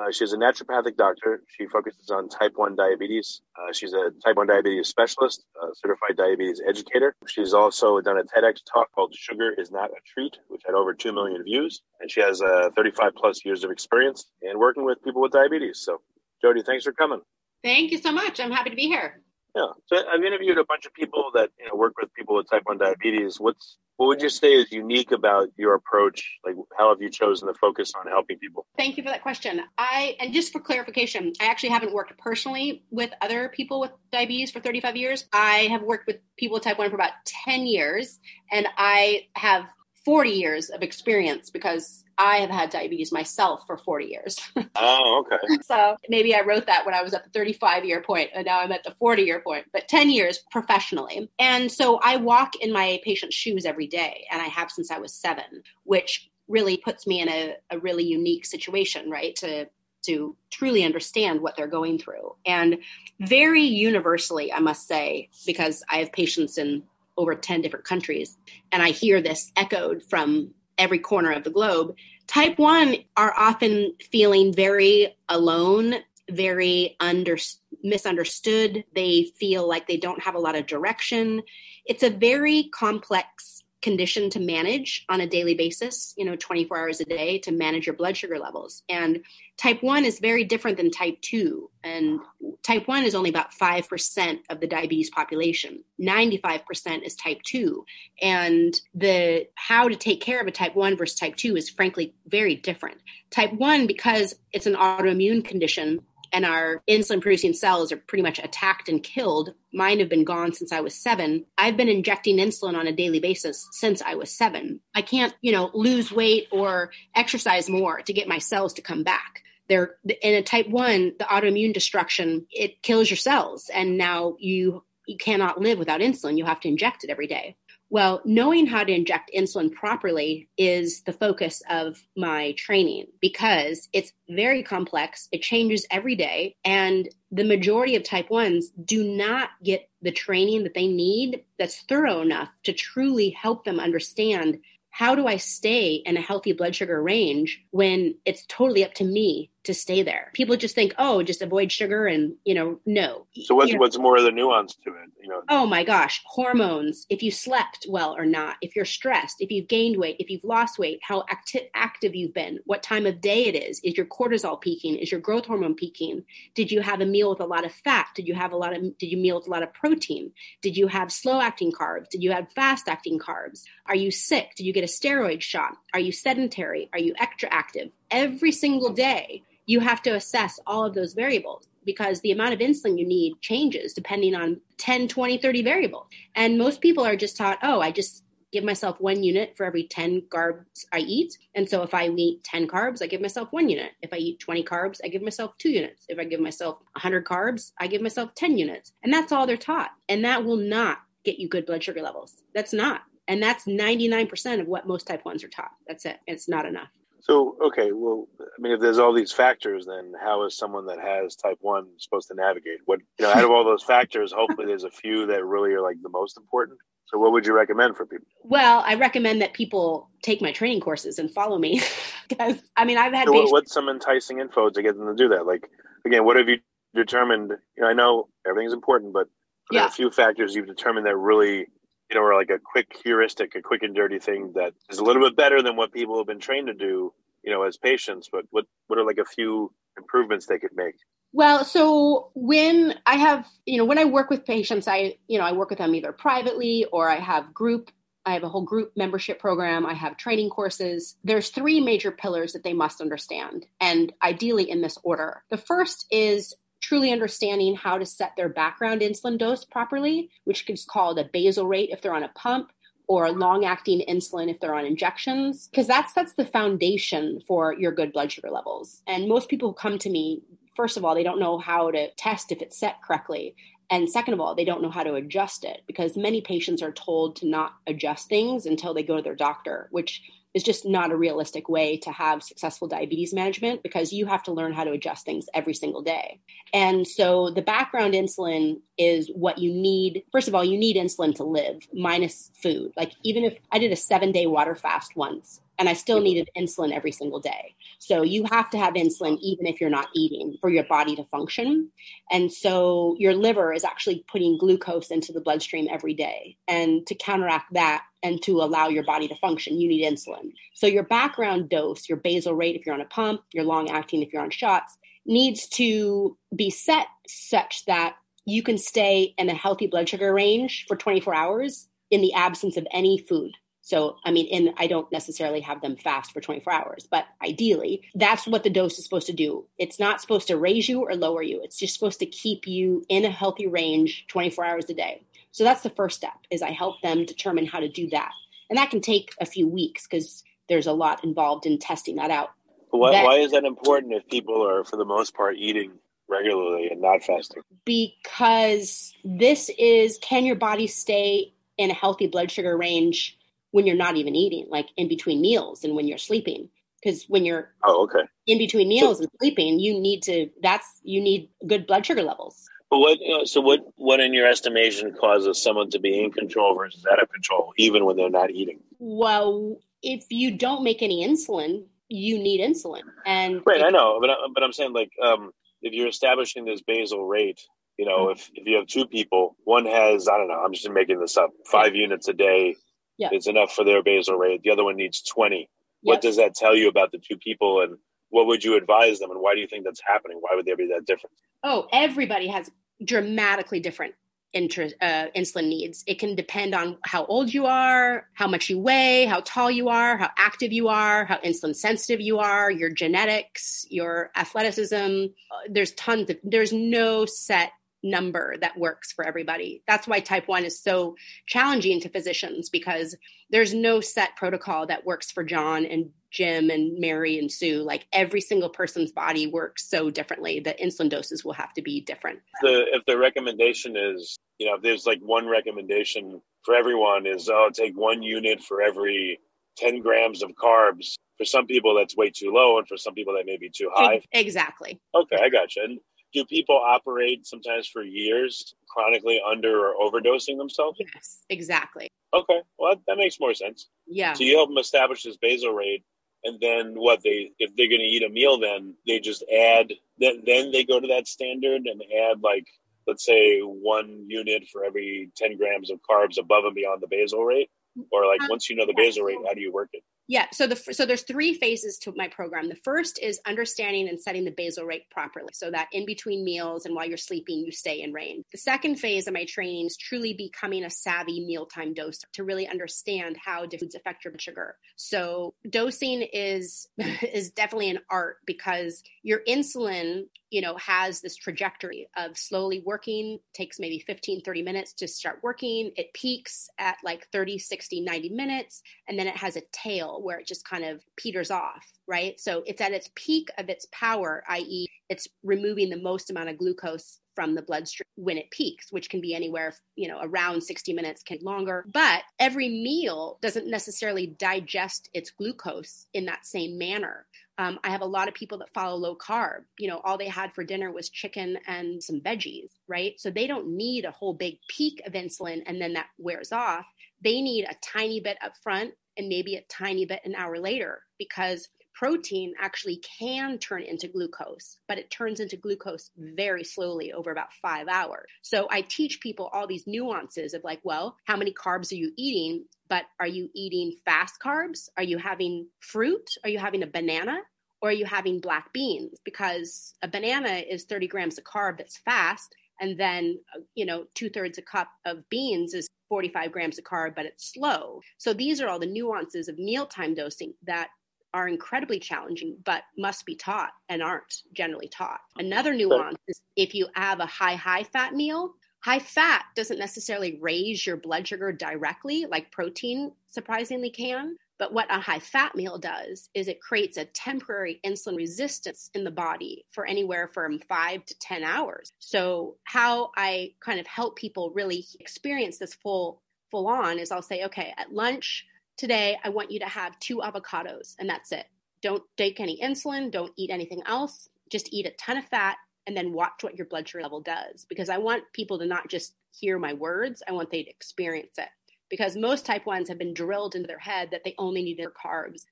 Uh, she's a naturopathic doctor. She focuses on type 1 diabetes. Uh, she's a type 1 diabetes specialist, certified diabetes educator. She's also done a TEDx talk called Sugar is Not a Treat, which had over 2 million views. And she has uh, 35 plus years of experience in working with people with diabetes. So, Jody, thanks for coming. Thank you so much. I'm happy to be here. Yeah. So I've interviewed a bunch of people that you know work with people with type one diabetes. What's what would you say is unique about your approach? Like how have you chosen to focus on helping people? Thank you for that question. I and just for clarification, I actually haven't worked personally with other people with diabetes for 35 years. I have worked with people with type 1 for about 10 years and I have 40 years of experience because I have had diabetes myself for 40 years. oh, okay. so maybe I wrote that when I was at the 35 year point and now I'm at the 40 year point, but 10 years professionally. And so I walk in my patient's shoes every day and I have since I was seven, which really puts me in a, a really unique situation, right? To to truly understand what they're going through. And very universally, I must say, because I have patients in over 10 different countries, and I hear this echoed from every corner of the globe. Type 1 are often feeling very alone, very under, misunderstood. They feel like they don't have a lot of direction. It's a very complex condition to manage on a daily basis, you know, 24 hours a day to manage your blood sugar levels. And type 1 is very different than type 2. And type 1 is only about 5% of the diabetes population. 95% is type 2. And the how to take care of a type 1 versus type 2 is frankly very different. Type 1 because it's an autoimmune condition and our insulin producing cells are pretty much attacked and killed. Mine have been gone since I was seven. I've been injecting insulin on a daily basis since I was seven. I can't, you know, lose weight or exercise more to get my cells to come back. They're in a type one, the autoimmune destruction, it kills your cells. And now you you cannot live without insulin. You have to inject it every day. Well, knowing how to inject insulin properly is the focus of my training because it's very complex. It changes every day. And the majority of type 1s do not get the training that they need that's thorough enough to truly help them understand how do I stay in a healthy blood sugar range when it's totally up to me to stay there. People just think, oh, just avoid sugar and, you know, no. So what's you know, what's more of the nuance to it? You know. Oh my gosh, hormones, if you slept well or not, if you're stressed, if you've gained weight, if you've lost weight, how acti- active you've been, what time of day it is, is your cortisol peaking, is your growth hormone peaking? Did you have a meal with a lot of fat? Did you have a lot of did you meal with a lot of protein? Did you have slow acting carbs? Did you have fast acting carbs? Are you sick? Did you get a steroid shot? Are you sedentary? Are you extra active? Every single day you have to assess all of those variables because the amount of insulin you need changes depending on 10, 20, 30 variables. And most people are just taught, oh, I just give myself one unit for every 10 carbs I eat. And so if I eat 10 carbs, I give myself one unit. If I eat 20 carbs, I give myself two units. If I give myself 100 carbs, I give myself 10 units. And that's all they're taught. And that will not get you good blood sugar levels. That's not. And that's 99% of what most type 1s are taught. That's it. It's not enough. So, okay, well, I mean, if there's all these factors, then how is someone that has type one supposed to navigate? What, you know, out of all those factors, hopefully there's a few that really are like the most important. So, what would you recommend for people? Well, I recommend that people take my training courses and follow me because, I mean, I've had. So what's some enticing info to get them to do that? Like, again, what have you determined? You know, I know everything's important, but there yeah. a few factors you've determined that really you know, or like a quick heuristic, a quick and dirty thing that is a little bit better than what people have been trained to do, you know, as patients. But what what are like a few improvements they could make? Well, so when I have, you know, when I work with patients, I, you know, I work with them either privately or I have group I have a whole group membership program. I have training courses. There's three major pillars that they must understand, and ideally in this order. The first is truly understanding how to set their background insulin dose properly, which is called a basal rate if they're on a pump, or long acting insulin if they're on injections, because that sets the foundation for your good blood sugar levels. And most people who come to me, first of all, they don't know how to test if it's set correctly. And second of all, they don't know how to adjust it because many patients are told to not adjust things until they go to their doctor, which is just not a realistic way to have successful diabetes management because you have to learn how to adjust things every single day. And so the background insulin is what you need. First of all, you need insulin to live minus food. Like even if I did a seven day water fast once and I still needed insulin every single day. So you have to have insulin even if you're not eating for your body to function. And so your liver is actually putting glucose into the bloodstream every day. And to counteract that and to allow your body to function, you need insulin. So your background dose, your basal rate if you're on a pump, your long acting if you're on shots, needs to be set such that you can stay in a healthy blood sugar range for 24 hours in the absence of any food. So, I mean, and I don't necessarily have them fast for 24 hours, but ideally, that's what the dose is supposed to do. It's not supposed to raise you or lower you. It's just supposed to keep you in a healthy range 24 hours a day. So that's the first step is I help them determine how to do that. And that can take a few weeks because there's a lot involved in testing that out. Why, that, why is that important if people are, for the most part, eating regularly and not fasting? Because this is can your body stay in a healthy blood sugar range when you're not even eating, like in between meals and when you're sleeping. Because when you're oh okay in between meals so, and sleeping, you need to that's you need good blood sugar levels. But what so what what in your estimation causes someone to be in control versus out of control, even when they're not eating? Well, if you don't make any insulin, you need insulin, and right, if, I know, but but I'm saying like um, if you're establishing this basal rate, you know, mm-hmm. if if you have two people, one has I don't know, I'm just making this up, five units a day yeah. is enough for their basal rate. The other one needs 20. What does that tell you about the two people and what would you advise them and why do you think that's happening? Why would there be that difference? Oh, everybody has dramatically different interest, uh, insulin needs. It can depend on how old you are, how much you weigh, how tall you are, how active you are, how insulin sensitive you are, your genetics, your athleticism. Uh, there's tons of, there's no set number that works for everybody. That's why type 1 is so challenging to physicians because there's no set protocol that works for John and Jim and Mary and Sue. Like every single person's body works so differently that insulin doses will have to be different. The, if the recommendation is, you know, if there's like one recommendation for everyone is, oh, take one unit for every 10 grams of carbs. For some people, that's way too low, and for some people, that may be too high. Exactly. Okay, I got you. And do people operate sometimes for years chronically under or overdosing themselves? Yes, exactly. Okay, well that, that makes more sense. Yeah. So you help them establish this basal rate, and then what they if they're going to eat a meal, then they just add then then they go to that standard and add like let's say one unit for every ten grams of carbs above and beyond the basal rate, or like um, once you know the basal rate, how do you work it? Yeah, so the so there's three phases to my program. The first is understanding and setting the basal rate properly, so that in between meals and while you're sleeping, you stay in range. The second phase of my training is truly becoming a savvy mealtime doser to really understand how different foods affect your sugar. So dosing is is definitely an art because your insulin you know has this trajectory of slowly working takes maybe 15 30 minutes to start working it peaks at like 30 60 90 minutes and then it has a tail where it just kind of peters off right so it's at its peak of its power i.e it's removing the most amount of glucose from the bloodstream when it peaks which can be anywhere you know around 60 minutes can longer but every meal doesn't necessarily digest its glucose in that same manner um, I have a lot of people that follow low carb. You know, all they had for dinner was chicken and some veggies, right? So they don't need a whole big peak of insulin and then that wears off. They need a tiny bit up front and maybe a tiny bit an hour later because protein actually can turn into glucose, but it turns into glucose very slowly over about five hours. So I teach people all these nuances of like, well, how many carbs are you eating? But are you eating fast carbs? Are you having fruit? Are you having a banana? Or are you having black beans? Because a banana is 30 grams of carb that's fast. And then, uh, you know, two thirds a cup of beans is 45 grams of carb, but it's slow. So these are all the nuances of mealtime dosing that are incredibly challenging, but must be taught and aren't generally taught. Another nuance is if you have a high, high fat meal, high fat doesn't necessarily raise your blood sugar directly, like protein surprisingly can. But what a high fat meal does is it creates a temporary insulin resistance in the body for anywhere from five to 10 hours. So, how I kind of help people really experience this full, full on is I'll say, okay, at lunch today, I want you to have two avocados and that's it. Don't take any insulin, don't eat anything else, just eat a ton of fat and then watch what your blood sugar level does because I want people to not just hear my words, I want they to experience it because most type 1s have been drilled into their head that they only need their carbs.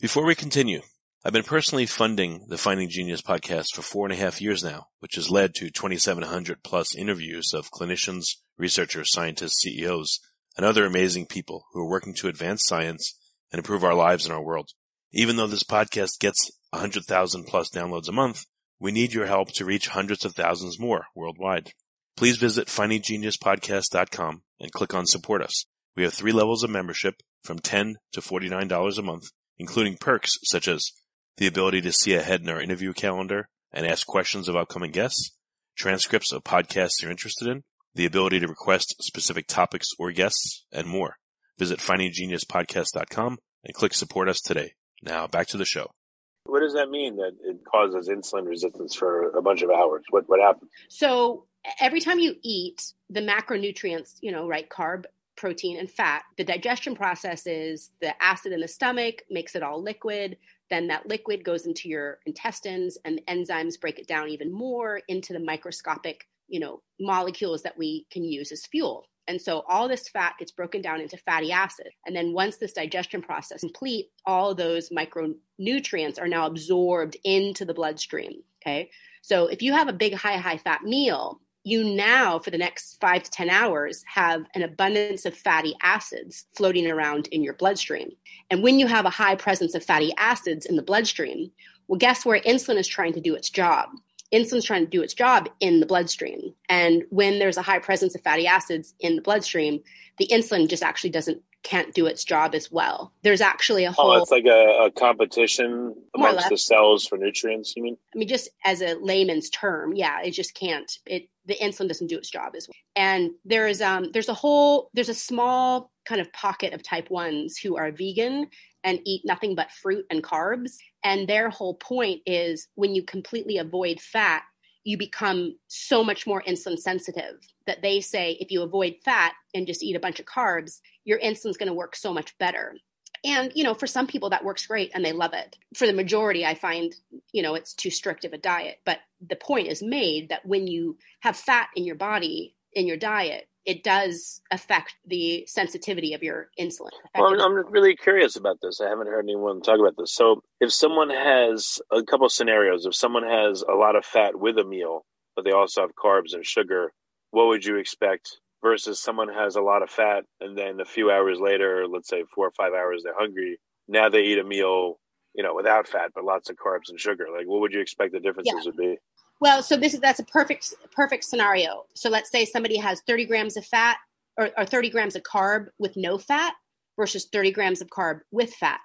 Before we continue, I've been personally funding the Finding Genius podcast for four and a half years now, which has led to 2,700 plus interviews of clinicians, researchers, scientists, CEOs, and other amazing people who are working to advance science and improve our lives and our world. Even though this podcast gets 100,000 plus downloads a month, we need your help to reach hundreds of thousands more worldwide. Please visit findinggeniuspodcast.com and click on support us. We have three levels of membership from 10 to $49 a month, including perks such as the ability to see ahead in our interview calendar and ask questions of upcoming guests, transcripts of podcasts you're interested in, the ability to request specific topics or guests, and more. Visit findinggeniuspodcast.com and click support us today. Now back to the show. What does that mean that it causes insulin resistance for a bunch of hours? What what happens? So every time you eat the macronutrients, you know, right, carb, protein, and fat, the digestion process is the acid in the stomach makes it all liquid. Then that liquid goes into your intestines, and the enzymes break it down even more into the microscopic, you know, molecules that we can use as fuel. And so all this fat gets broken down into fatty acid. And then once this digestion process complete, all those micronutrients are now absorbed into the bloodstream. Okay. So if you have a big high, high fat meal, you now, for the next five to 10 hours, have an abundance of fatty acids floating around in your bloodstream. And when you have a high presence of fatty acids in the bloodstream, well, guess where insulin is trying to do its job? Insulin's trying to do its job in the bloodstream. And when there's a high presence of fatty acids in the bloodstream, the insulin just actually doesn't can't do its job as well. There's actually a whole. Oh, it's like a, a competition amongst the cells for nutrients. You mean? I mean, just as a layman's term, yeah, it just can't. It the insulin doesn't do its job as well. And there's um there's a whole there's a small kind of pocket of type ones who are vegan and eat nothing but fruit and carbs. And their whole point is when you completely avoid fat, you become so much more insulin sensitive that they say if you avoid fat and just eat a bunch of carbs, your insulin's going to work so much better. And, you know, for some people that works great and they love it. For the majority, I find, you know, it's too strict of a diet. But the point is made that when you have fat in your body, in your diet, it does affect the sensitivity of your insulin. Well, I'm, I'm, really curious about this. I haven't heard anyone talk about this. So, if someone has a couple scenarios, if someone has a lot of fat with a meal, but they also have carbs and sugar, what would you expect versus someone has a lot of fat and then a few hours later, let's say four or five hours, they're hungry. Now they eat a meal, you know, without fat, but lots of carbs and sugar. Like, what would you expect the differences yeah. would be? Well, so this is that's a perfect perfect scenario. So let's say somebody has 30 grams of fat or, or 30 grams of carb with no fat versus 30 grams of carb with fat.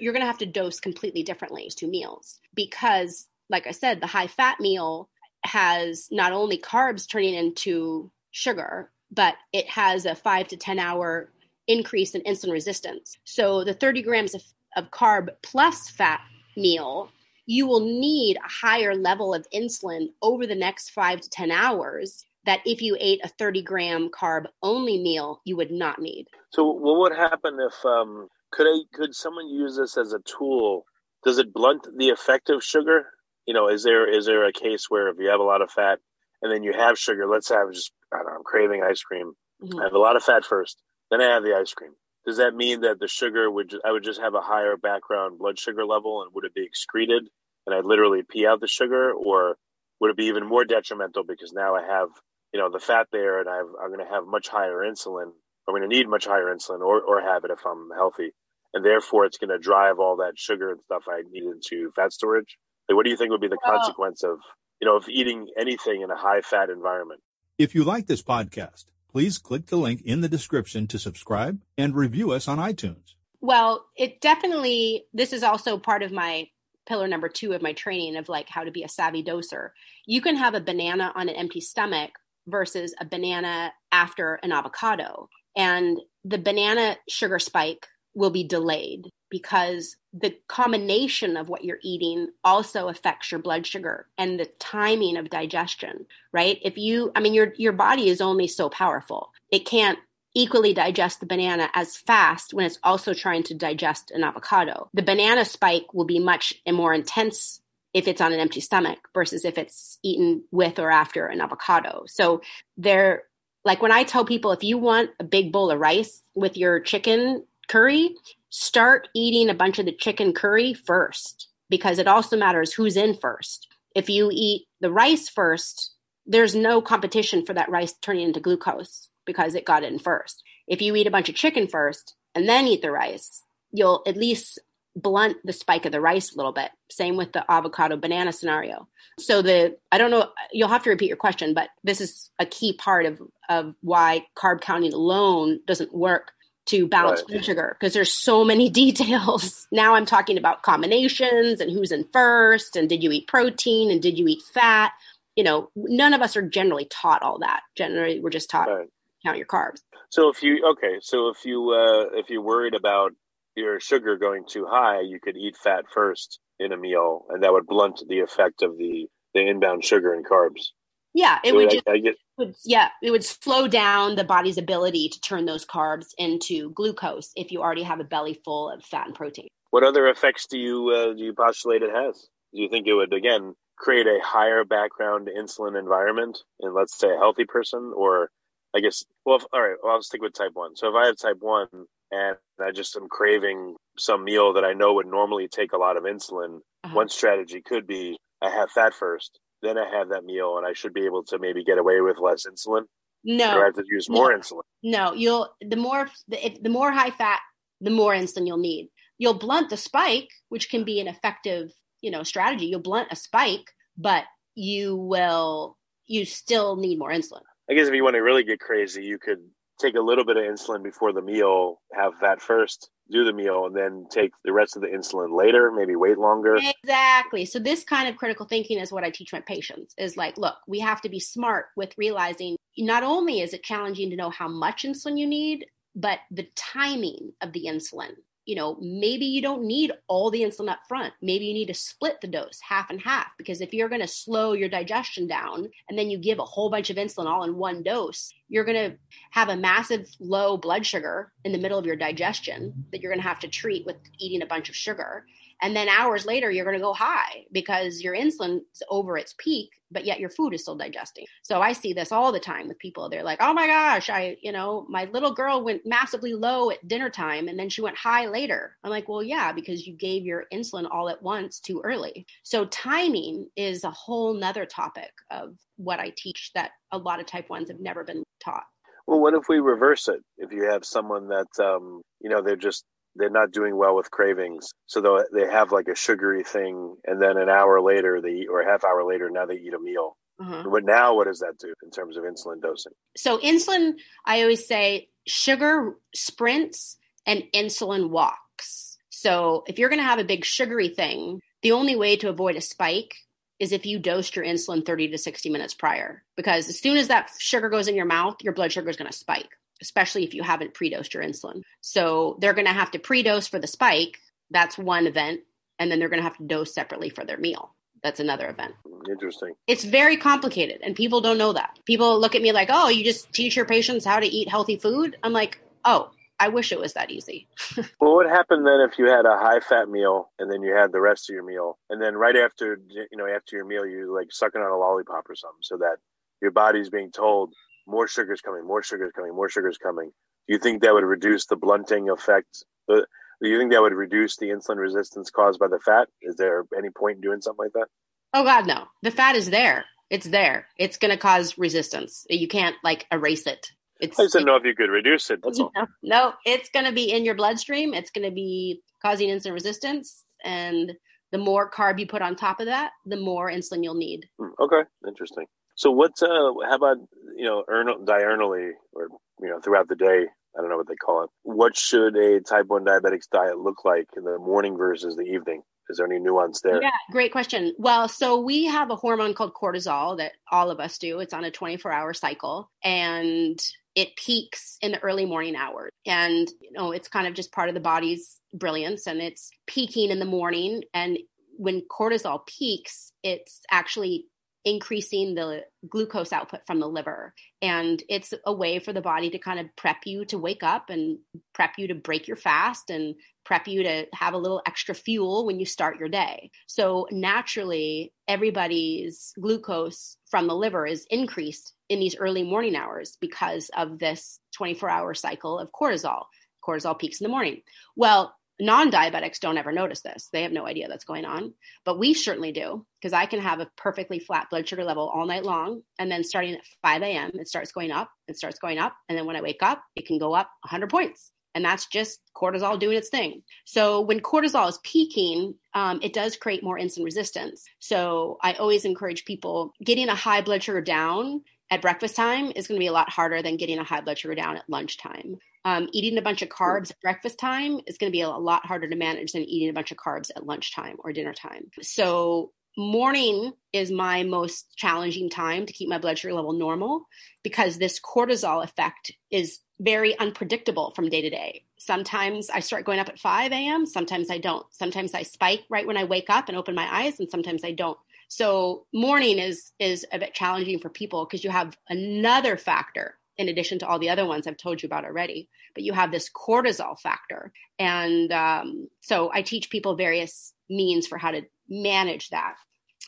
You're going to have to dose completely differently as two meals because, like I said, the high fat meal has not only carbs turning into sugar, but it has a five to 10 hour increase in insulin resistance. So the 30 grams of, of carb plus fat meal you will need a higher level of insulin over the next five to 10 hours that if you ate a 30 gram carb only meal, you would not need. So, what would happen if, um, could, I, could someone use this as a tool? Does it blunt the effect of sugar? You know, is there is there a case where if you have a lot of fat and then you have sugar, let's say I'm just, I don't know, I'm craving ice cream. Mm-hmm. I have a lot of fat first, then I have the ice cream. Does that mean that the sugar would I would just have a higher background blood sugar level and would it be excreted and I'd literally pee out the sugar? Or would it be even more detrimental because now I have you know the fat there and i am going to have much higher insulin. I'm going to need much higher insulin or, or have it if I'm healthy. And therefore it's going to drive all that sugar and stuff I need into fat storage. Like what do you think would be the consequence of you know of eating anything in a high fat environment if you like this podcast please click the link in the description to subscribe and review us on iTunes. Well, it definitely, this is also part of my pillar number two of my training of like how to be a savvy doser. You can have a banana on an empty stomach versus a banana after an avocado. And the banana sugar spike will be delayed because the combination of what you're eating also affects your blood sugar and the timing of digestion, right? If you I mean your your body is only so powerful. It can't equally digest the banana as fast when it's also trying to digest an avocado. The banana spike will be much more intense if it's on an empty stomach versus if it's eaten with or after an avocado. So they're like when I tell people if you want a big bowl of rice with your chicken curry, start eating a bunch of the chicken curry first because it also matters who's in first. If you eat the rice first, there's no competition for that rice turning into glucose because it got in first. If you eat a bunch of chicken first and then eat the rice, you'll at least blunt the spike of the rice a little bit. Same with the avocado banana scenario. So the I don't know you'll have to repeat your question, but this is a key part of of why carb counting alone doesn't work to balance right. blood sugar because there's so many details. now I'm talking about combinations and who's in first and did you eat protein and did you eat fat? You know, none of us are generally taught all that. Generally, we're just taught right. count your carbs. So if you okay, so if you uh, if you're worried about your sugar going too high, you could eat fat first in a meal, and that would blunt the effect of the the inbound sugar and carbs. Yeah, it so would. I, just, I get, would, yeah, it would slow down the body's ability to turn those carbs into glucose if you already have a belly full of fat and protein. What other effects do you uh, do you postulate it has? Do you think it would again create a higher background insulin environment in let's say a healthy person, or I guess well, if, all right, well, I'll stick with type one. So if I have type one and I just am craving some meal that I know would normally take a lot of insulin, uh-huh. one strategy could be I have fat first, then I have that meal, and I should be able to maybe get away with less insulin. No, I have to use more no, insulin. No, you'll the more the, if, the more high fat, the more insulin you'll need. You'll blunt the spike, which can be an effective you know strategy. You'll blunt a spike, but you will you still need more insulin. I guess if you want to really get crazy, you could take a little bit of insulin before the meal, have that first, do the meal, and then take the rest of the insulin later, maybe wait longer. Exactly. So this kind of critical thinking is what I teach my patients is like, look, we have to be smart with realizing not only is it challenging to know how much insulin you need, but the timing of the insulin you know, maybe you don't need all the insulin up front. Maybe you need to split the dose half and half because if you're going to slow your digestion down and then you give a whole bunch of insulin all in one dose, you're going to have a massive low blood sugar in the middle of your digestion that you're going to have to treat with eating a bunch of sugar. And then hours later, you're going to go high because your insulin is over its peak, but yet your food is still digesting. So I see this all the time with people. They're like, oh my gosh, I, you know, my little girl went massively low at dinner time and then she went high later. I'm like, well, yeah, because you gave your insulin all at once too early. So timing is a whole nother topic of what I teach that a lot of type ones have never been taught. Well, what if we reverse it? If you have someone that, um, you know, they're just they're not doing well with cravings. So they they have like a sugary thing, and then an hour later they eat, or a half hour later now they eat a meal. Mm-hmm. But now, what does that do in terms of insulin dosing? So insulin, I always say sugar sprints and insulin walks. So if you're going to have a big sugary thing, the only way to avoid a spike is if you dosed your insulin 30 to 60 minutes prior. Because as soon as that sugar goes in your mouth, your blood sugar is going to spike especially if you haven't pre-dosed your insulin. So they're going to have to pre-dose for the spike. That's one event. And then they're going to have to dose separately for their meal. That's another event. Interesting. It's very complicated and people don't know that. People look at me like, oh, you just teach your patients how to eat healthy food? I'm like, oh, I wish it was that easy. well, what happened then if you had a high fat meal and then you had the rest of your meal, and then right after you know after your meal you like sucking on a lollipop or something, so that your body's being told more sugar's coming, more sugar's coming, more sugar's coming. Do you think that would reduce the blunting effect? do you think that would reduce the insulin resistance caused by the fat? Is there any point in doing something like that? Oh God, no. The fat is there. It's there. It's going to cause resistance. You can't like erase it. It's, I just didn't know if you could reduce it. That's all. No, no it's going to be in your bloodstream. It's going to be causing insulin resistance, and the more carb you put on top of that, the more insulin you'll need. Hmm, okay, interesting. So what's uh how about you know, diurnally or, you know, throughout the day, I don't know what they call it. What should a type 1 diabetic's diet look like in the morning versus the evening? Is there any nuance there? Yeah, great question. Well, so we have a hormone called cortisol that all of us do. It's on a 24 hour cycle and it peaks in the early morning hours. And, you know, it's kind of just part of the body's brilliance and it's peaking in the morning. And when cortisol peaks, it's actually increasing the glucose output from the liver. And it's a way for the body to kind of prep you to wake up and prep you to break your fast and prep you to have a little extra fuel when you start your day. So naturally, everybody's glucose from the liver is increased in these early morning hours because of this 24 hour cycle of cortisol. Cortisol peaks in the morning. Well, non diabetics don't ever notice this. They have no idea that's going on. But we certainly do because I can have a perfectly flat blood sugar level all night long. And then starting at 5 a.m., it starts going up, it starts going up. And then when I wake up, it can go up 100 points. And that's just cortisol doing its thing. So when cortisol is peaking, um, it does create more insulin resistance. So I always encourage people getting a high blood sugar down at breakfast time is going to be a lot harder than getting a high blood sugar down at lunchtime um, eating a bunch of carbs at breakfast time is going to be a lot harder to manage than eating a bunch of carbs at lunchtime or dinner time. So morning is my most challenging time to keep my blood sugar level normal because this cortisol effect is very unpredictable from day to day. Sometimes I start going up at 5 a.m., sometimes I don't. Sometimes I spike right when I wake up and open my eyes, and sometimes I don't. So morning is is a bit challenging for people because you have another factor in addition to all the other ones I've told you about already. But you have this cortisol factor. And um, so I teach people various means for how to manage that.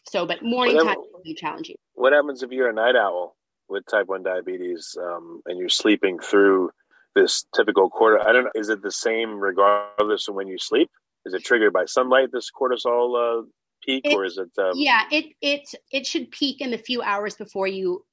So, but morning time will be challenging. What happens if you're a night owl with type 1 diabetes um, and you're sleeping through this typical quarter? I don't know. Is it the same regardless of when you sleep? Is it triggered by sunlight, this cortisol uh, peak, it, or is it? Um... Yeah, it it it should peak in the few hours before you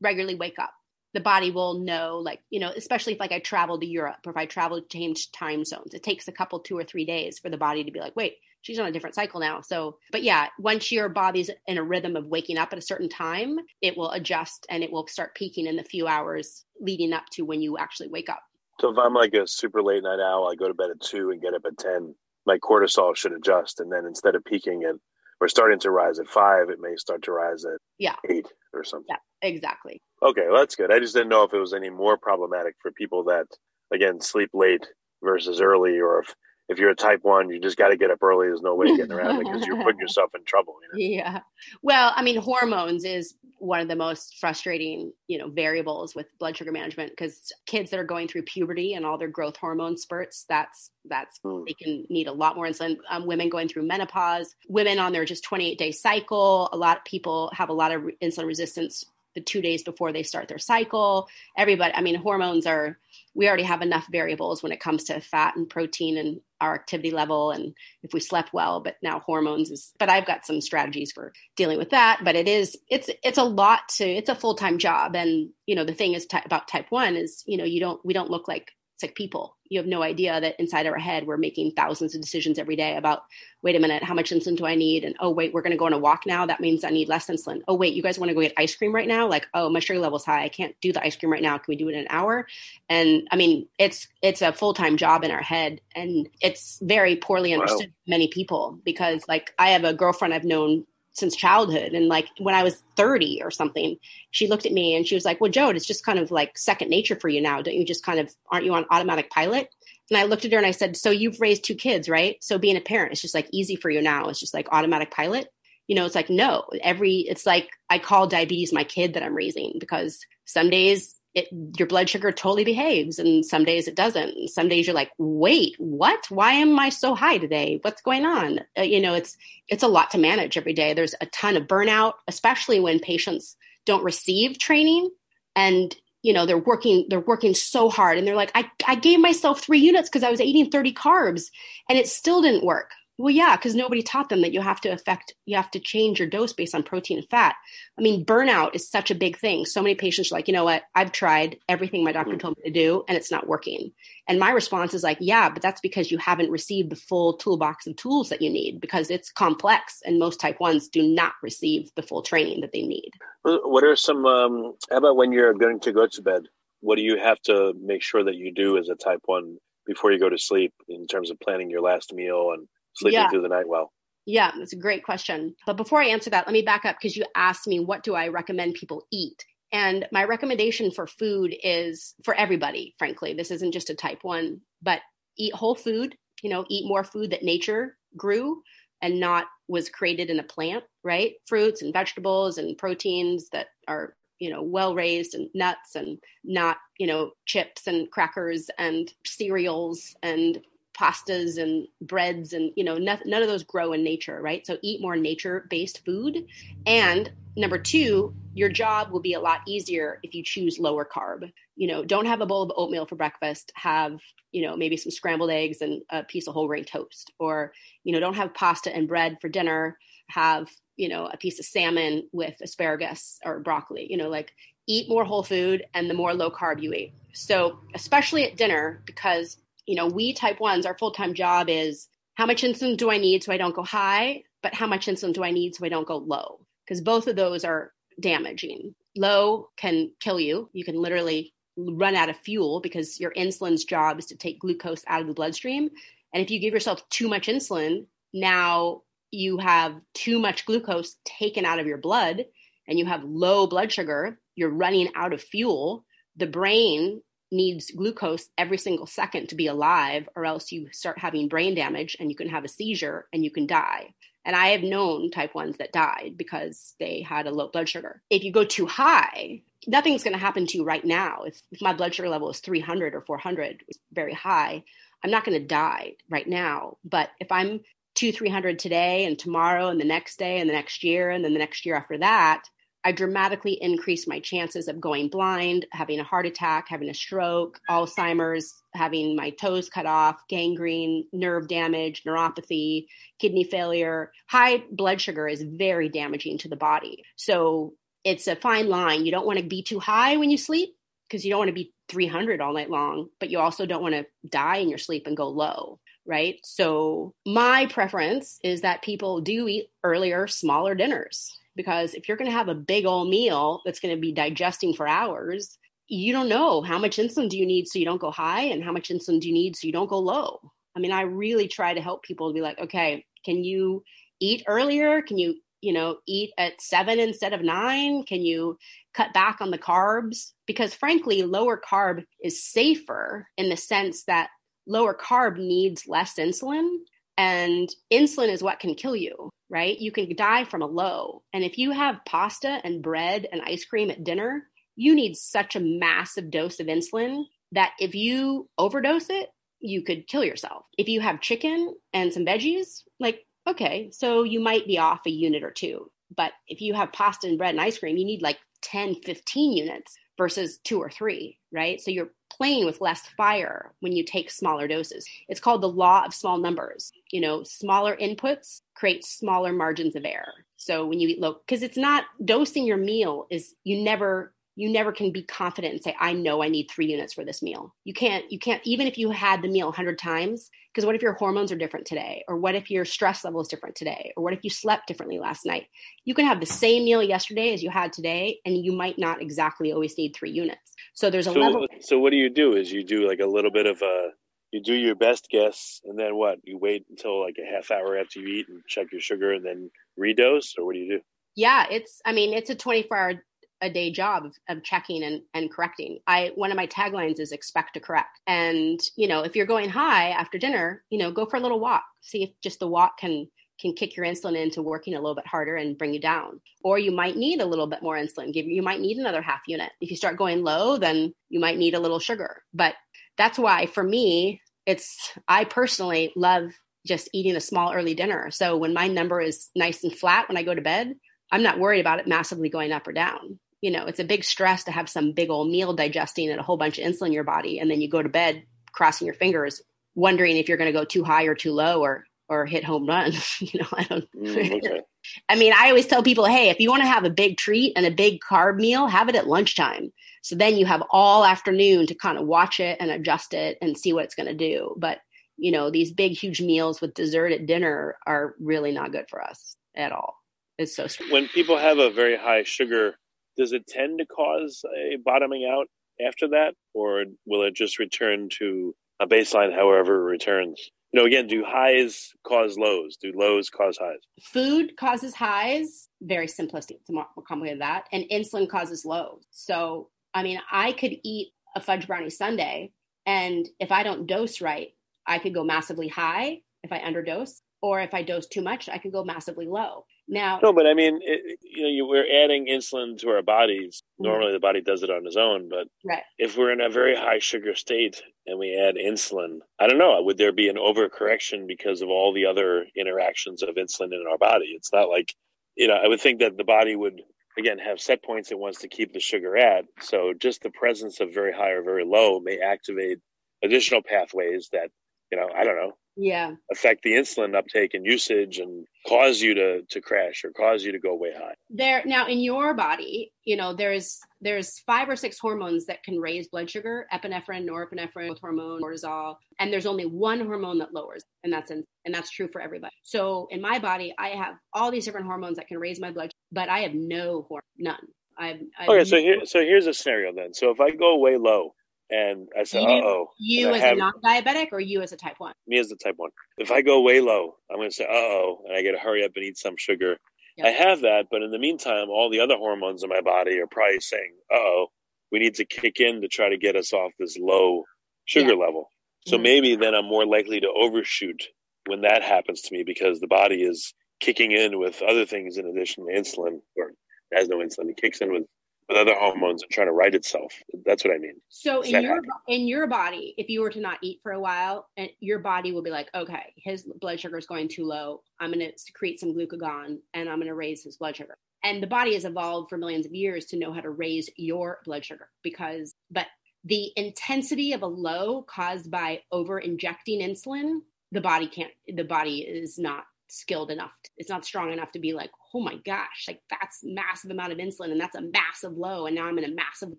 regularly wake up the body will know like you know especially if like i travel to europe or if i travel to change time zones it takes a couple two or three days for the body to be like wait she's on a different cycle now. So but yeah once your body's in a rhythm of waking up at a certain time it will adjust and it will start peaking in the few hours leading up to when you actually wake up. So if i'm like a super late night owl i go to bed at 2 and get up at 10 my cortisol should adjust and then instead of peaking at or starting to rise at 5 it may start to rise at yeah 8 or something yeah exactly Okay, well, that's good. I just didn't know if it was any more problematic for people that, again, sleep late versus early, or if if you're a type one, you just got to get up early. There's no way getting around it because you're putting yourself in trouble. You know? Yeah. Well, I mean, hormones is one of the most frustrating, you know, variables with blood sugar management because kids that are going through puberty and all their growth hormone spurts, that's that's mm. they can need a lot more insulin. Um, women going through menopause, women on their just 28 day cycle, a lot of people have a lot of re- insulin resistance the two days before they start their cycle. Everybody, I mean, hormones are, we already have enough variables when it comes to fat and protein and our activity level and if we slept well, but now hormones is, but I've got some strategies for dealing with that. But it is, it's, it's a lot to, it's a full time job. And, you know, the thing is t- about type one is, you know, you don't, we don't look like sick people. You have no idea that inside our head we're making thousands of decisions every day about wait a minute, how much insulin do I need? And oh wait, we're gonna go on a walk now. That means I need less insulin. Oh wait, you guys want to go get ice cream right now? Like, oh my sugar level's high. I can't do the ice cream right now. Can we do it in an hour? And I mean, it's it's a full-time job in our head and it's very poorly understood wow. many people because like I have a girlfriend I've known since childhood. And like when I was 30 or something, she looked at me and she was like, Well, Joe, it's just kind of like second nature for you now. Don't you just kind of, aren't you on automatic pilot? And I looked at her and I said, So you've raised two kids, right? So being a parent, it's just like easy for you now. It's just like automatic pilot. You know, it's like, no, every, it's like I call diabetes my kid that I'm raising because some days it, your blood sugar totally behaves and some days it doesn't. Some days you're like wait what? Why am i so high today? What's going on? Uh, you know it's it's a lot to manage every day. There's a ton of burnout especially when patients don't receive training and you know they're working they're working so hard and they're like i, I gave myself three units because i was eating 30 carbs and it still didn't work Well, yeah, because nobody taught them that you have to affect, you have to change your dose based on protein and fat. I mean, burnout is such a big thing. So many patients are like, you know what? I've tried everything my doctor told me to do and it's not working. And my response is like, yeah, but that's because you haven't received the full toolbox of tools that you need because it's complex and most type ones do not receive the full training that they need. What are some, um, how about when you're going to go to bed? What do you have to make sure that you do as a type one before you go to sleep in terms of planning your last meal and sleeping Yeah. through the night well? Yeah, that's a great question. But before I answer that, let me back up because you asked me what do I recommend people eat? And my recommendation for food is for everybody, frankly. This isn't just a type 1, but eat whole food, you know, eat more food that nature grew and not was created in a plant, right? Fruits and vegetables and proteins that are, you know, well raised and nuts and not, you know, chips and crackers and cereals and pastas and breads and you know none, none of those grow in nature right? So eat more nature based food. And number two your job will be a lot easier if you choose lower carb. You know don't have a bowl of oatmeal for breakfast. Have you know maybe some scrambled eggs and a piece of whole grain toast. Or you know don't have pasta and bread for dinner. Have you know a piece of salmon with asparagus or broccoli. You know like eat more whole food and the more low carb you eat. So especially at dinner because you know, we type ones, our full time job is how much insulin do I need so I don't go high, but how much insulin do I need so I don't go low? Because both of those are damaging. Low can kill you. You can literally run out of fuel because your insulin's job is to take glucose out of the bloodstream. And if you give yourself too much insulin, now you have too much glucose taken out of your blood and you have low blood sugar, you're running out of fuel. The brain needs glucose every single second to be alive, or else you start having brain damage and you can have a seizure and you can die. And I have known type 1s that died because they had a low blood sugar. If you go too high, nothing's going to happen to you right now. If, if my blood sugar level is 300 or 400, it's very high, I'm not going to die right now. But if I'm two, 300 today and tomorrow and the next day and the next year and then the next year after that, I dramatically increase my chances of going blind, having a heart attack, having a stroke, Alzheimer's, having my toes cut off, gangrene, nerve damage, neuropathy, kidney failure. High blood sugar is very damaging to the body. So it's a fine line. You don't want to be too high when you sleep because you don't want to be 300 all night long, but you also don't want to die in your sleep and go low. Right. So, my preference is that people do eat earlier, smaller dinners because if you're going to have a big old meal that's going to be digesting for hours, you don't know how much insulin do you need so you don't go high and how much insulin do you need so you don't go low. I mean, I really try to help people to be like, okay, can you eat earlier? Can you, you know, eat at seven instead of nine? Can you cut back on the carbs? Because frankly, lower carb is safer in the sense that lower carb needs less insulin and insulin is what can kill you right? You can die from a low. And if you have pasta and bread and ice cream at dinner you need such a massive dose of insulin that if you overdose it you could kill yourself. If you have chicken and some veggies like okay so you might be off a unit or two. But if you have pasta and bread and ice cream you need like 10 15 units versus two or three right? So you're playing with less fire when you take smaller doses. It's called the law of small numbers. You know, smaller inputs create smaller margins of error. So when you eat low, because it's not dosing your meal is you never you never can be confident and say i know i need three units for this meal you can't you can't even if you had the meal 100 times because what if your hormones are different today or what if your stress level is different today or what if you slept differently last night you can have the same meal yesterday as you had today and you might not exactly always need three units so there's a So, level so what do you do? Is you do like a little bit of a, you do your best guess, and then what? You wait until like a half hour after you eat and check your sugar, and then redose, or what do you do? yeah it's i mean it's a 24 hour a day job of, of checking and, and correcting. I one of my taglines is expect to correct. And you know if you're going high after dinner you know go for a little walk. See if just the walk can can kick your insulin into working a little bit harder and bring you down. Or you might need a little bit more insulin. Give you might need another half unit. If you start going low then you might need a little sugar. But that's why for me it's i personally love just eating a small early dinner. So when my number is nice and flat when i go to bed i'm not worried about it massively going up or down you know it's a big stress to have some big old meal digesting and a whole bunch of insulin in your body and then you go to bed crossing your fingers wondering if you're going to go too high or too low or or hit home run. you know, I don't. Mm, okay. I mean, I always tell people, hey, if you want to have a big treat and a big carb meal, have it at lunchtime. So then you have all afternoon to kind of watch it and adjust it and see what it's going to do. But you know, these big, huge meals with dessert at dinner are really not good for us at all. It's so strange. When people have a very high sugar, does it tend to cause a bottoming out after that, or will it just return to a baseline however it returns? You know, again, do highs cause lows? Do lows cause highs? Food causes highs. Very simplistic. It's more complicated than that. And insulin causes lows. So, I mean, I could eat a fudge brownie sundae, and if I don't dose right, I could go massively high if I underdose, or if I dose too much, I could go massively low. Now, no, but I mean, it, you know, you, we're adding insulin to our bodies. Mm-hmm. Normally, the body does it on its own, but right. if we're in a very high sugar state and we add insulin, I don't know. Would there be an overcorrection because of all the other interactions of insulin in our body? It's not like, you know, I would think that the body would again have set points it wants to keep the sugar at. So just the presence of very high or very low may activate additional pathways that you know, I don't know, yeah, affect the insulin uptake and usage and cause you to to crash or cause you to go way high. There now in your body, you know, there's there's five or six hormones that can raise blood sugar: epinephrine, norepinephrine, hormone, cortisol, and there's only one hormone that lowers, and that's in, and that's true for everybody. So in my body, I have all these different hormones that can raise my blood, but I have no hormone, none. I've, I've okay, so here so here's a scenario then. So if I go way low and I said, "Uh oh." You as have, a non-diabetic, or you as a type one? Me as a type one. If I go way low, I'm going to say, "Uh oh," and I got to hurry up and eat some sugar. Yep. I have that, but in the meantime, all the other hormones in my body are probably saying, "Uh oh, we need to kick in to try to get us off this low sugar yeah. level." So mm-hmm. maybe then I'm more likely to overshoot when that happens to me because the body is kicking in with other things in addition to insulin, or has no insulin. It kicks in with with other hormones and trying to right itself. That's what I mean. So Does in your happen? in your body, if you were to not eat for a while, and your body will be like, okay, his blood sugar is going too low. I'm going to secrete some glucagon, and I'm going to raise his blood sugar. And the body has evolved for millions of years to know how to raise your blood sugar because, but the intensity of a low caused by over injecting insulin, the body can't. The body is not skilled enough. It's not strong enough to be like, oh my gosh, like that's massive amount of insulin and that's a massive low. And now I'm going to massive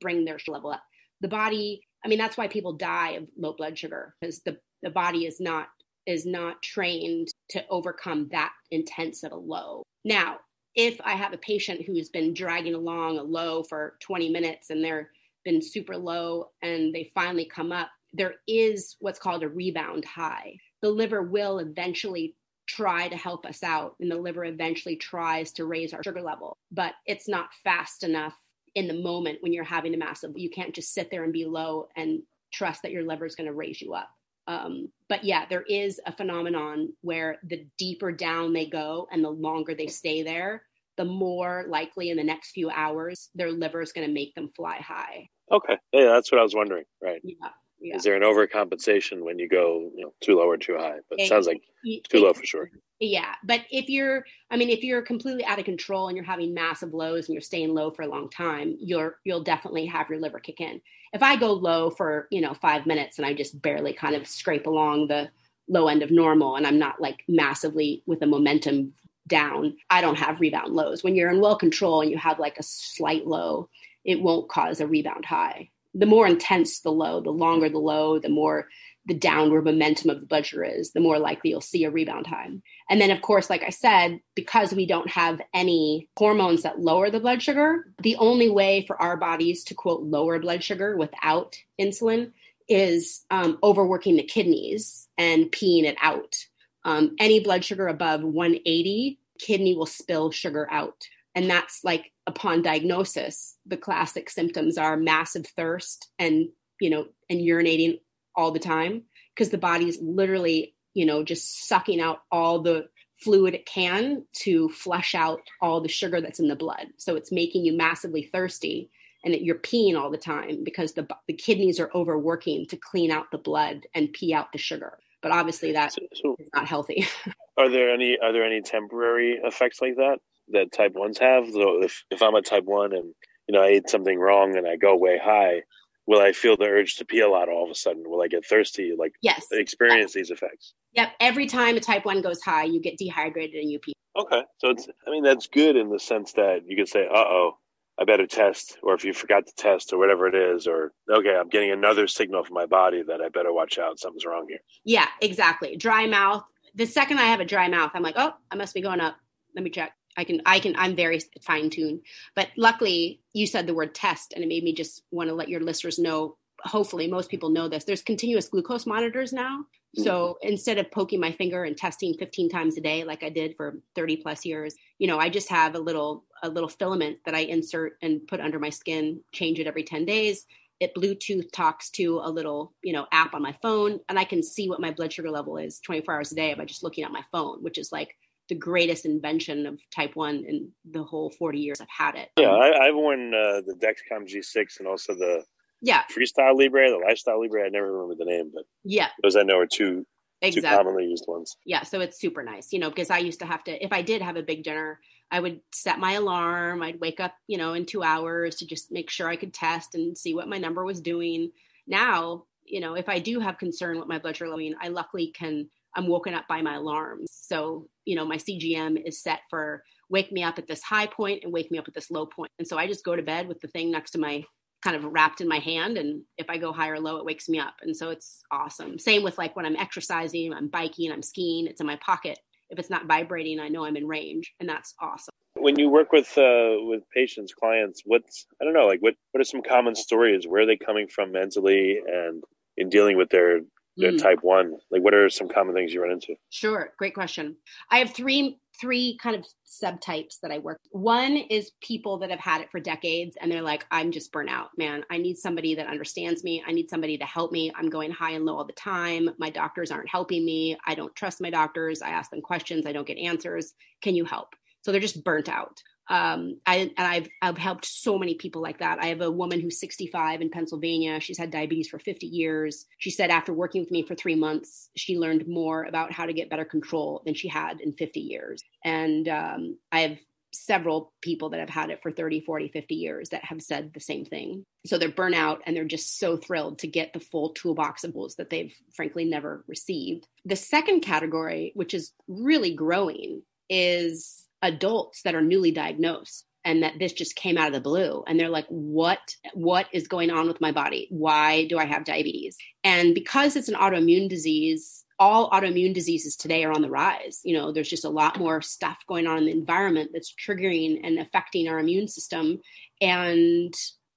bring their level up. The body, I mean, that's why people die of low blood sugar because the, the body is not is not trained to overcome that intense of a low. Now, if I have a patient who's been dragging along a low for 20 minutes and they're been super low and they finally come up, there is what's called a rebound high. The liver will eventually try to help us out and the liver eventually tries to raise our sugar level but it's not fast enough in the moment when you're having a massive you can't just sit there and be low and trust that your liver is going to raise you up. Um, but yeah there is a phenomenon where the deeper down they go and the longer they stay there the more likely in the next few hours their liver is going to make them fly high. Okay. Yeah that's what i was wondering. Right. Yeah yeah. Is there an overcompensation when you go you know, too low or too high? But it, sounds like it, too low for sure. Yeah, but if you're, I mean, if you're completely out of control and you're having massive lows and you're staying low for a long time, you're you'll definitely have your liver kick in. If I go low for you know five minutes and I just barely kind of scrape along the low end of normal and I'm not like massively with the momentum down, I don't have rebound lows. When you're in well control and you have like a slight low, it won't cause a rebound high the more intense the low, the longer the low, the more the downward momentum of the blood sugar is, the more likely you'll see a rebound time. And then, of course, like I said, because we don't have any hormones that lower the blood sugar, the only way for our bodies to quote lower blood sugar without insulin is um, overworking the kidneys and peeing it out. Um, any blood sugar above 180, kidney will spill sugar out. And that's like upon diagnosis, the classic symptoms are massive thirst and, you know, and urinating all the time because the body's literally, you know, just sucking out all the fluid it can to flush out all the sugar that's in the blood. So it's making you massively thirsty and that you're peeing all the time because the the kidneys are overworking to clean out the blood and pee out the sugar. But obviously that so, so is not healthy. are there any are there any temporary effects like that? That type ones have. So if, if I'm a type one and you know I eat something wrong and I go way high, will I feel the urge to pee a lot all of a sudden? Will I get thirsty? Like Yes. experience these effects. Yep. Every time a type one goes high, you get dehydrated and you pee. Okay. So it's, I mean, that's good in the sense that you can say, uh oh, I better test. Or if you forgot to test or whatever it is, or, okay, I'm getting another signal from my body that I better watch out. Something's wrong here. Yeah, exactly. Dry mouth. The second I have a dry mouth, I'm like, oh, I must be going up. Let me check. I can, I can, I'm very fine tuned. But luckily, you said the word test, and it made me just want to let your listeners know. Hopefully, most people know this. There's continuous glucose monitors now. So mm-hmm. instead of poking my finger and testing 15 times a day, like I did for 30 plus years, you know, I just have a little, a little filament that I insert and put under my skin, change it every 10 days. It Bluetooth talks to a little, you know, app on my phone, and I can see what my blood sugar level is 24 hours a day by just looking at my phone, which is like the greatest invention of type one in the whole 40 years I've had it. Yeah, I, I've worn uh, the Dexcom G6 and also the Yeah, Freestyle Libre, the Lifestyle Libre. I never remember the name, but yeah, those I know are two two exactly. commonly used ones. yeah so it's super nice you know because i used to have to if i did have a big dinner i would set my alarm i'd wake up you know in two hours to just make sure i could test and see what my number was doing now you know if i do have concern with my blood sugar level i luckily can i'm woken up by my alarms. So you know my cgm is set for wake me up at this high point and wake me up at this low point. and so i just go to bed with the thing next to my kind of wrapped in my hand. And if i go high or low it wakes me up. And so it's awesome. Same with like when i'm exercising i'm biking i'm skiing it's in my pocket. If it's not vibrating i know i'm in range and that's awesome. When you work with uh, with patients, clients, what's I don't know, like what what are some common stories? Where are they coming from mentally and in dealing with their Mm. type one? Like what are some common things you run into? Sure, great question. I have three three kind of subtypes that I work. One is people that have had it for decades and they're like, I'm just burnt out, man. I need somebody that understands me. I need somebody to help me. I'm going high and low all the time. My doctors aren't helping me. I don't trust my doctors. I ask them questions. I don't get answers. Can you help? So they're just burnt out. Um, I, and I've I've helped so many people like that. I have a woman who's 65 in Pennsylvania. She's had diabetes for 50 years. She said after working with me for three months, she learned more about how to get better control than she had in 50 years. And um, I have several people that have had it for 30, 40, 50 years that have said the same thing. So they're burnout and they're just so thrilled to get the full toolbox of tools that they've frankly never received. The second category, which is really growing, is adults that are newly diagnosed and that this just came out of the blue. And they're like what what is going on with my body? Why do i have diabetes? And because it's an autoimmune disease all autoimmune diseases today are on the rise. You know there's just a lot more stuff going on in the environment that's triggering and affecting our immune system. And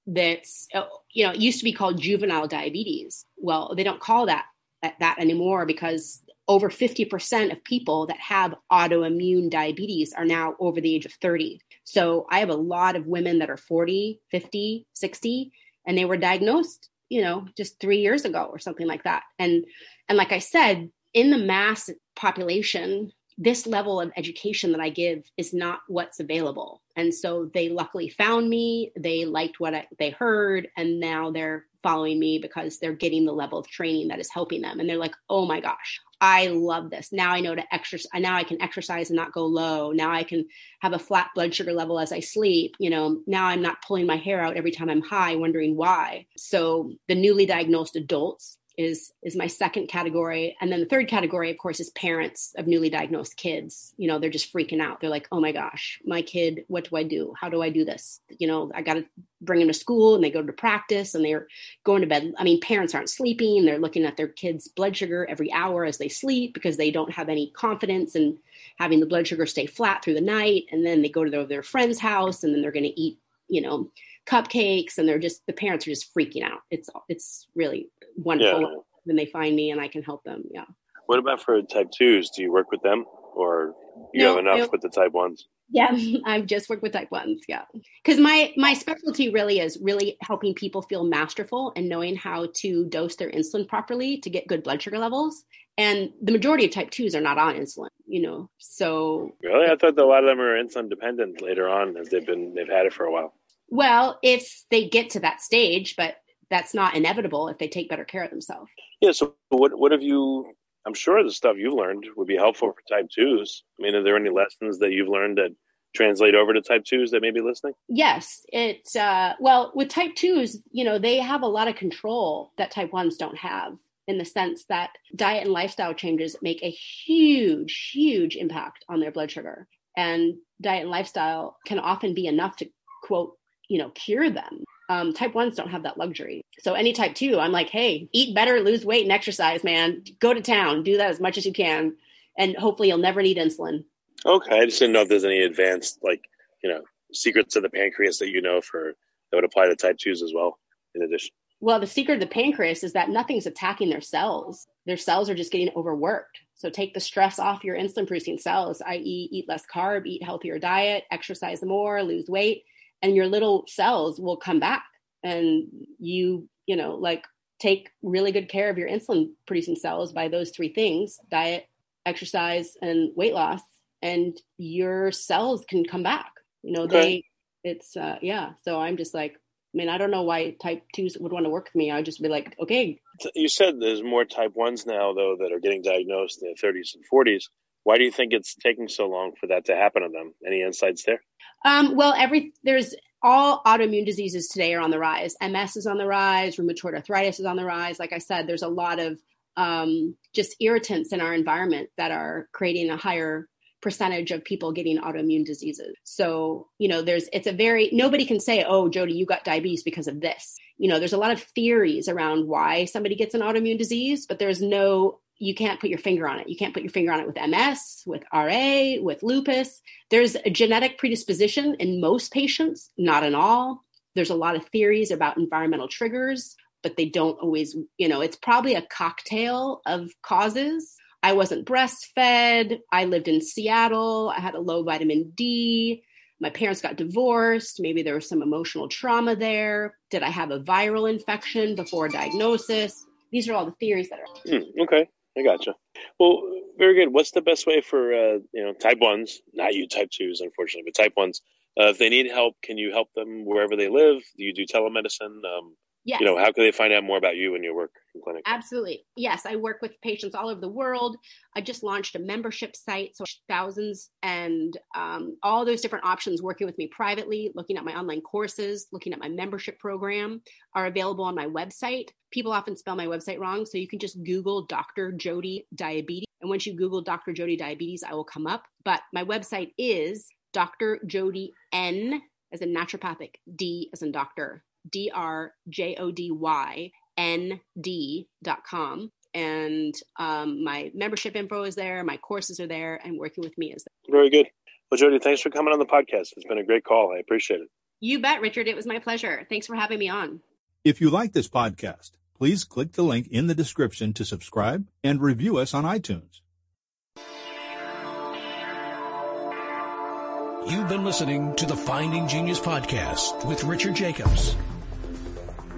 that's you know it used to be called juvenile diabetes. Well they don't call that, that anymore because over 50% of people that have autoimmune diabetes are now over the age of 30. So I have a lot of women that are 40, 50, 60, and they were diagnosed, you know, just three years ago or something like that. And and like I said, in the mass population, this level of education that I give is not what's available. And so they luckily found me, they liked what I, they heard, and now they're following me because they're getting the level of training that is helping them. And they're like, oh my gosh, I love this. Now I know to exercise. Now I can exercise and not go low. Now I can have a flat blood sugar level as I sleep. You know, now I'm not pulling my hair out every time I'm high, wondering why. So the newly diagnosed adults is is my second category. And then the third category of course is parents of newly diagnosed kids. You know they're just freaking out. They're like oh my gosh my kid what do i do? How do i do this? You know i got to bring them to school and they go to practice and they're going to bed. I mean parents aren't sleeping. They're looking at their kids blood sugar every hour as they sleep because they don't have any confidence in having the blood sugar stay flat through the night. And then they go to their, their friend's house and then they're going to eat you know cupcakes and they're just the parents are just freaking out. It's it's really wonderful Yeah. when they find me and i can help them yeah What about for type twos? Do you work with them or you No, have enough I- with the type ones? yeah i've just worked with type ones yeah because my my specialty really is really helping people feel masterful and knowing how to dose their insulin properly to get good blood sugar levels and the majority of type 2s are not on insulin you know so Really? I thought that a lot of them are insulin dependent later on as they've been they've had it for a while. well if they get to that stage but that's not inevitable if they take better care of themselves Yeah. So what what have you? I'm sure the stuff you've learned would be helpful for type twos. I mean, are there any lessons that you've learned that translate over to type 2s that may be listening? Yes. It, uh, well, with type 2s, you know, they have a lot of control that type 1s don't have in the sense that diet and lifestyle changes make a huge, huge impact on their blood sugar. And diet and lifestyle can often be enough to, quote, you know, cure them. Um, type ones don't have that luxury. So any type two, I'm like, hey, eat better, lose weight, and exercise, man. Go to town, do that as much as you can, and hopefully you'll never need insulin. Okay, I just didn't know if there's any advanced, like, you know, secrets of the pancreas that you know for that would apply to type twos as well. In addition, well, the secret of the pancreas is that nothing's attacking their cells. Their cells are just getting overworked. So take the stress off your insulin producing cells, i.e., eat less carb, eat healthier diet, exercise more, lose weight, and your little cells will come back. And you, you know, like take really good care of your insulin producing cells by those three things diet, exercise, and weight loss. And your cells can come back. You know, okay. they, it's, uh, yeah. So I'm just like, I mean, I don't know why type twos would want to work with me. I'd just be like, okay. You said there's more type ones now, though, that are getting diagnosed in their 30s and 40s. Why do you think it's taking so long for that to happen to them? Any insights there? Um, well, every there's all autoimmune diseases today are on the rise. MS is on the rise. Rheumatoid arthritis is on the rise. Like I said, there's a lot of um, just irritants in our environment that are creating a higher percentage of people getting autoimmune diseases. So, you know, there's, it's a very, nobody can say, oh, Jody, you got diabetes because of this. You know, there's a lot of theories around why somebody gets an autoimmune disease, but there's no, you can't put your finger on it. You can't put your finger on it with MS, with RA, with lupus. There's a genetic predisposition in most patients, not in all. There's a lot of theories about environmental triggers, but they don't always, you know, it's probably a cocktail of causes I wasn't breastfed. I lived in Seattle. I had a low vitamin D. My parents got divorced. Maybe there was some emotional trauma there. Did I have a viral infection before diagnosis? These are all the theories that are. Hmm, okay, I gotcha. Well, very good. What's the best way for uh, you know type ones, not you type twos, unfortunately, but type ones? Uh, if they need help, can you help them wherever they live? Do you do telemedicine? Um, Yes. You know, how can they find out more about you and your work in clinic? Absolutely. Yes, I work with patients all over the world. I just launched a membership site, so thousands and um, all those different options working with me privately, looking at my online courses, looking at my membership program are available on my website. People often spell my website wrong, so you can just Google Dr. Jody Diabetes. And once you Google Dr. Jody Diabetes, I will come up. But my website is Dr. Jody N as in naturopathic, D as in doctor, D R J O D Y N D dot com. And um, my membership info is there, my courses are there, and working with me is there. Very good. Well, Jody, thanks for coming on the podcast. It's been a great call. I appreciate it. You bet, Richard. It was my pleasure. Thanks for having me on. If you like this podcast, please click the link in the description to subscribe and review us on iTunes. You've been listening to the Finding Genius podcast with Richard Jacobs.